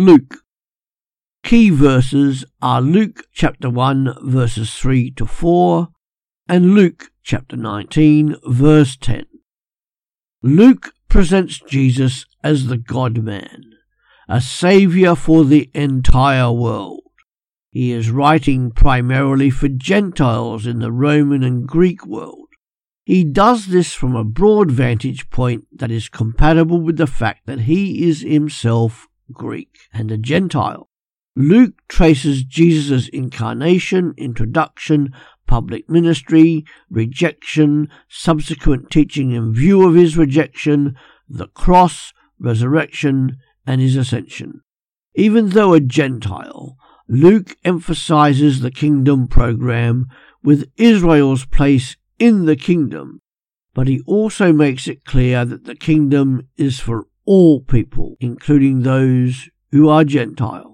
Luke. Key verses are Luke chapter 1 verses 3 to 4 and Luke chapter 19 verse 10. Luke presents Jesus as the God man, a savior for the entire world. He is writing primarily for Gentiles in the Roman and Greek world. He does this from a broad vantage point that is compatible with the fact that he is himself Greek and a Gentile. Luke traces Jesus' incarnation, introduction, public ministry, rejection, subsequent teaching in view of his rejection, the cross, resurrection, and his ascension. Even though a Gentile, Luke emphasizes the kingdom program with Israel's place in the kingdom, but he also makes it clear that the kingdom is for all people, including those who are Gentiles.